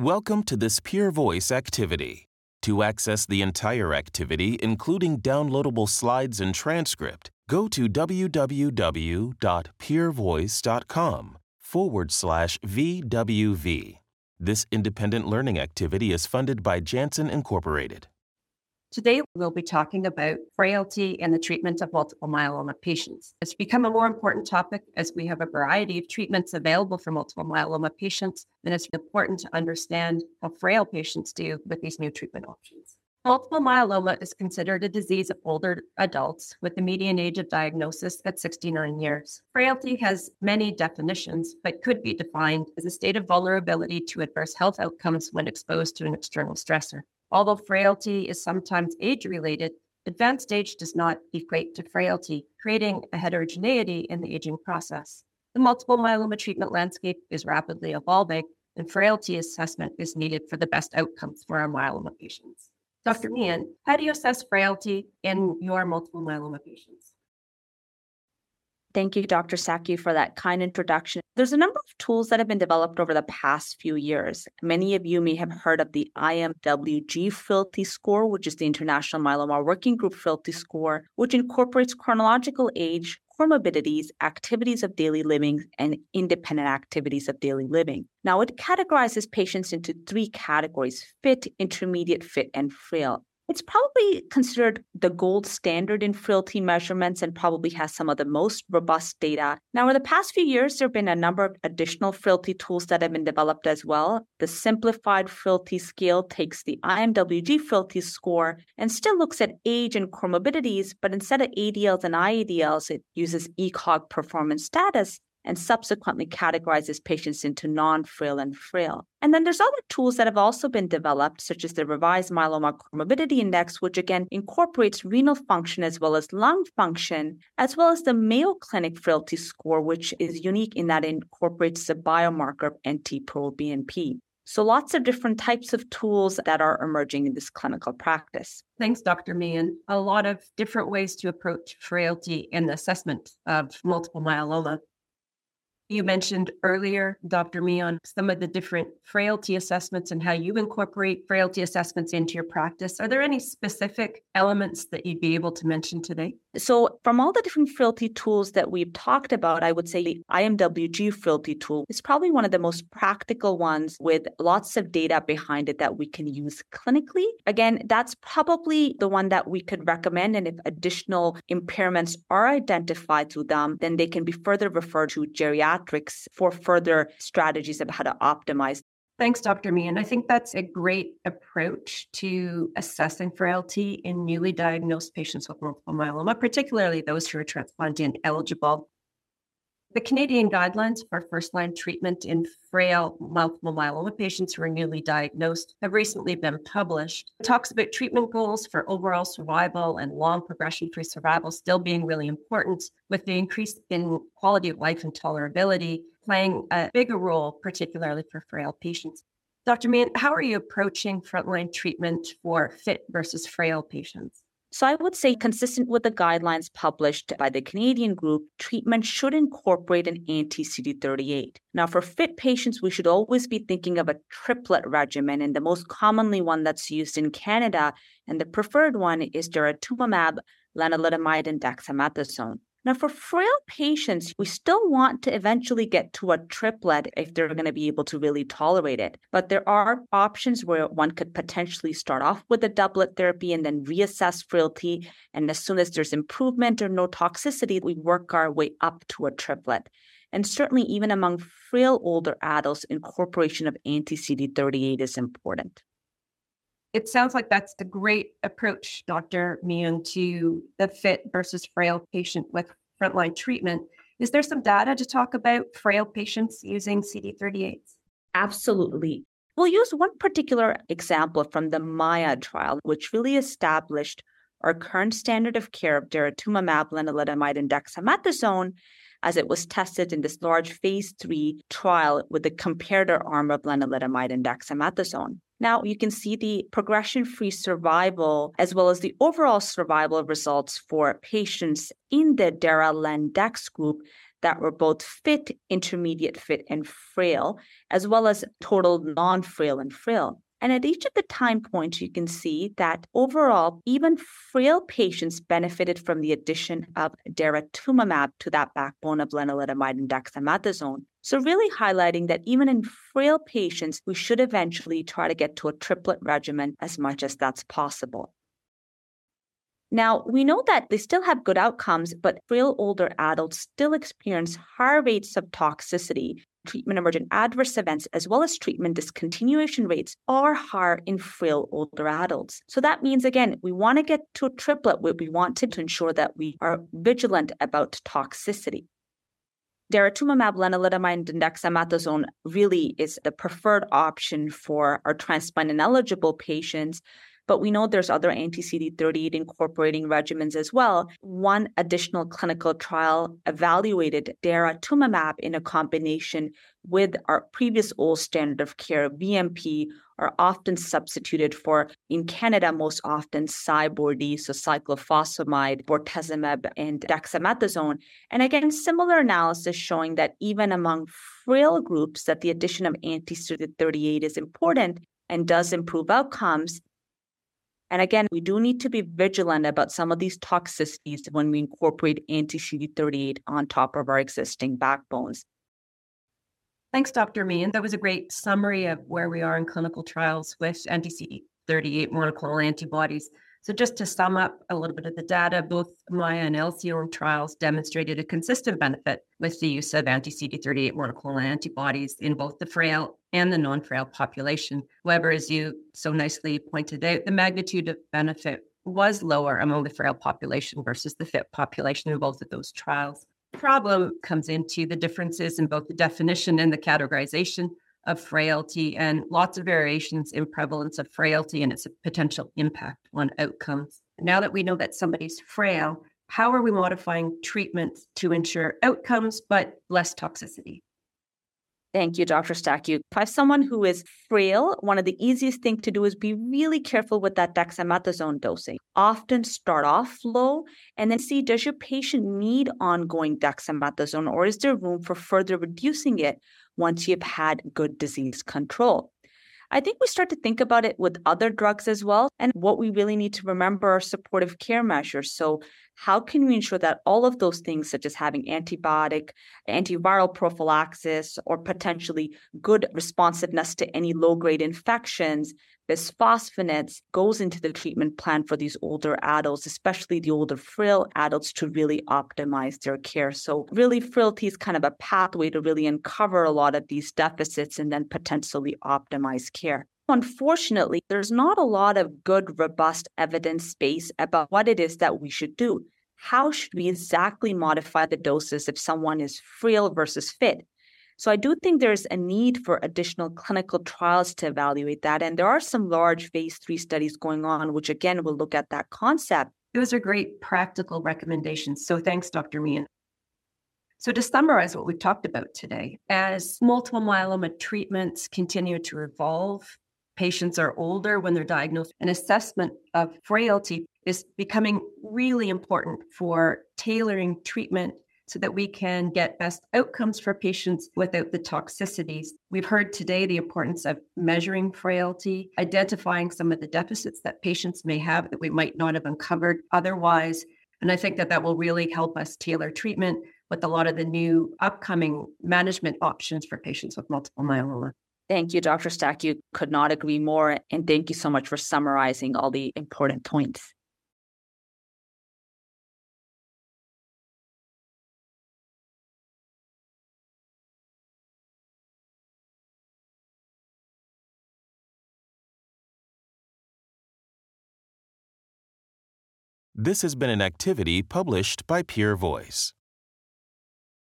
Welcome to this Peer Voice activity. To access the entire activity, including downloadable slides and transcript, go to www.peervoice.com forward slash VWV. This independent learning activity is funded by Janssen Incorporated. Today, we'll be talking about frailty and the treatment of multiple myeloma patients. It's become a more important topic as we have a variety of treatments available for multiple myeloma patients, and it's important to understand how frail patients do with these new treatment options. Multiple myeloma is considered a disease of older adults with a median age of diagnosis at 69 years. Frailty has many definitions, but could be defined as a state of vulnerability to adverse health outcomes when exposed to an external stressor. Although frailty is sometimes age related, advanced age does not equate to frailty, creating a heterogeneity in the aging process. The multiple myeloma treatment landscape is rapidly evolving, and frailty assessment is needed for the best outcomes for our myeloma patients. Dr. Meehan, how do you assess frailty in your multiple myeloma patients? Thank you, Dr. Stakiw, for that kind introduction. There's a number of tools that have been developed over the past few years. Many of you may have heard of the IMWG Frailty Score, which is the International Myeloma Working Group Frailty Score, which incorporates chronological age, comorbidities, activities of daily living, and independent activities of daily living. Now, it categorizes patients into three categories fit, intermediate, fit, and frail. It's probably considered the gold standard in frailty measurements and probably has some of the most robust data. Now, over the past few years, there have been a number of additional frailty tools that have been developed as well. The simplified frailty scale takes the IMWG frailty score and still looks at age and comorbidities, but instead of ADLs and IADLs, it uses ECOG performance status and subsequently categorizes patients into non frail and frail. And then there's other tools that have also been developed, such as the Revised Myeloma Comorbidity Index, which again incorporates renal function as well as lung function, as well as the Mayo Clinic Frailty Score, which is unique in that it incorporates the biomarker of NT-proBNP. So lots of different types of tools that are emerging in this clinical practice. Thanks, Dr. Meehan. A lot of different ways to approach frailty in the assessment of multiple myeloma. You mentioned earlier, Dr. Meehan, some of the different frailty assessments and how you incorporate frailty assessments into your practice. Are there any specific elements that you'd be able to mention today? So, from all the different frailty tools that we've talked about, I would say the IMWG frailty tool is probably one of the most practical ones with lots of data behind it that we can use clinically. Again, that's probably the one that we could recommend. And if additional impairments are identified through them, then they can be further referred to geriatric for further strategies of how to optimize. Thanks, Dr. Meehan. I think that's a great approach to assessing frailty in newly diagnosed patients with multiple myeloma, particularly those who are transplant eligible. The Canadian guidelines for first line treatment in frail multiple myeloma patients who are newly diagnosed have recently been published. It talks about treatment goals for overall survival and long progression free survival still being really important, with the increase in quality of life and tolerability playing a bigger role, particularly for frail patients. Dr. Meehan, how are you approaching frontline treatment for fit versus frail patients? So I would say, consistent with the guidelines published by the Canadian group, treatment should incorporate an anti CD38. Now, for fit patients, we should always be thinking of a triplet regimen, and the most commonly one that's used in Canada and the preferred one is daratumumab, lenalidomide, and dexamethasone. Now, for frail patients, we still want to eventually get to a triplet if they're going to be able to really tolerate it. But there are options where one could potentially start off with a doublet therapy and then reassess frailty. And as soon as there's improvement or no toxicity, we work our way up to a triplet. And certainly, even among frail older adults, incorporation of anti CD38 is important. It sounds like that's a great approach, Dr. Meehan, to the fit versus frail patient with frontline treatment. Is there some data to talk about frail patients using CD38s? Absolutely. We'll use one particular example from the MAIA trial, which really established our current standard of care of daratumumab, lenalidomide, and dexamethasone as it was tested in this large phase three trial with the comparator arm of lenalidomide and dexamethasone. Now you can see the progression free survival as well as the overall survival results for patients in the DARA Lendex group that were both fit, intermediate fit, and frail, as well as total non frail and frail. And at each of the time points, you can see that overall, even frail patients benefited from the addition of daratumumab to that backbone of lenalidomide and dexamethasone. So, really highlighting that even in frail patients, we should eventually try to get to a triplet regimen as much as that's possible. Now, we know that they still have good outcomes, but frail older adults still experience higher rates of toxicity. Treatment emergent adverse events, as well as treatment discontinuation rates, are higher in frail older adults. So that means, again, we want to get to a triplet where we want to ensure that we are vigilant about toxicity. Daratumumab, lenalidomide, and dexamethasone really is the preferred option for our transplant ineligible patients but we know there's other anti CD38 incorporating regimens as well. One additional clinical trial evaluated daratumumab in a combination with our previous old standard of care, VMP, are often substituted for, in Canada, most often CyBorD, so cyclophosphamide, bortezomib, and dexamethasone. And again, similar analysis showing that even among frail groups, that the addition of anti-CD38 is important and does improve outcomes. And again, we do need to be vigilant about some of these toxicities when we incorporate anti CD38 on top of our existing backbones. Thanks, Dr. Meehan. That was a great summary of where we are in clinical trials with anti CD38 monoclonal antibodies. So, just to sum up a little bit of the data, both MAIA and ALCYONE trials demonstrated a consistent benefit with the use of anti CD38 monoclonal antibodies in both the frail and the non frail population. However, as you so nicely pointed out, the magnitude of benefit was lower among the frail population versus the fit population in both of those trials. The problem comes into the differences in both the definition and the categorization of frailty and lots of variations in prevalence of frailty and its potential impact on outcomes. Now that we know that somebody's frail, how are we modifying treatments to ensure outcomes but less toxicity? Thank you, Dr. Stakiw. If I someone who is frail, one of the easiest things to do is be really careful with that dexamethasone dosing. Often start off low and then see does your patient need ongoing dexamethasone or is there room for further reducing it once you've had good disease control. I think we start to think about it with other drugs as well. And what we really need to remember are supportive care measures. So, how can we ensure that all of those things, such as having antibiotic, antiviral prophylaxis, or potentially good responsiveness to any low grade infections, bisphosphonates goes into the treatment plan for these older adults, especially the older frail adults, to really optimize their care. So, really, frailty is kind of a pathway to really uncover a lot of these deficits and then potentially optimize care. Unfortunately, there's not a lot of good, robust evidence base about what it is that we should do. How should we exactly modify the doses if someone is frail versus fit? So I do think there's a need for additional clinical trials to evaluate that. And there are some large phase three studies going on, which again will look at that concept. Those are great practical recommendations. So thanks, Dr. Meehan. So, to summarize what we've talked about today, as multiple myeloma treatments continue to evolve, patients are older when they're diagnosed, an assessment of frailty is becoming really important for tailoring treatment so that we can get best outcomes for patients without the toxicities. We've heard today the importance of measuring frailty, identifying some of the deficits that patients may have that we might not have uncovered otherwise. And I think that that will really help us tailor treatment with a lot of the new upcoming management options for patients with multiple myeloma. Thank you, Dr. Stakiw. You could not agree more. And thank you so much for summarizing all the important points. This has been an activity published by Peer Voice.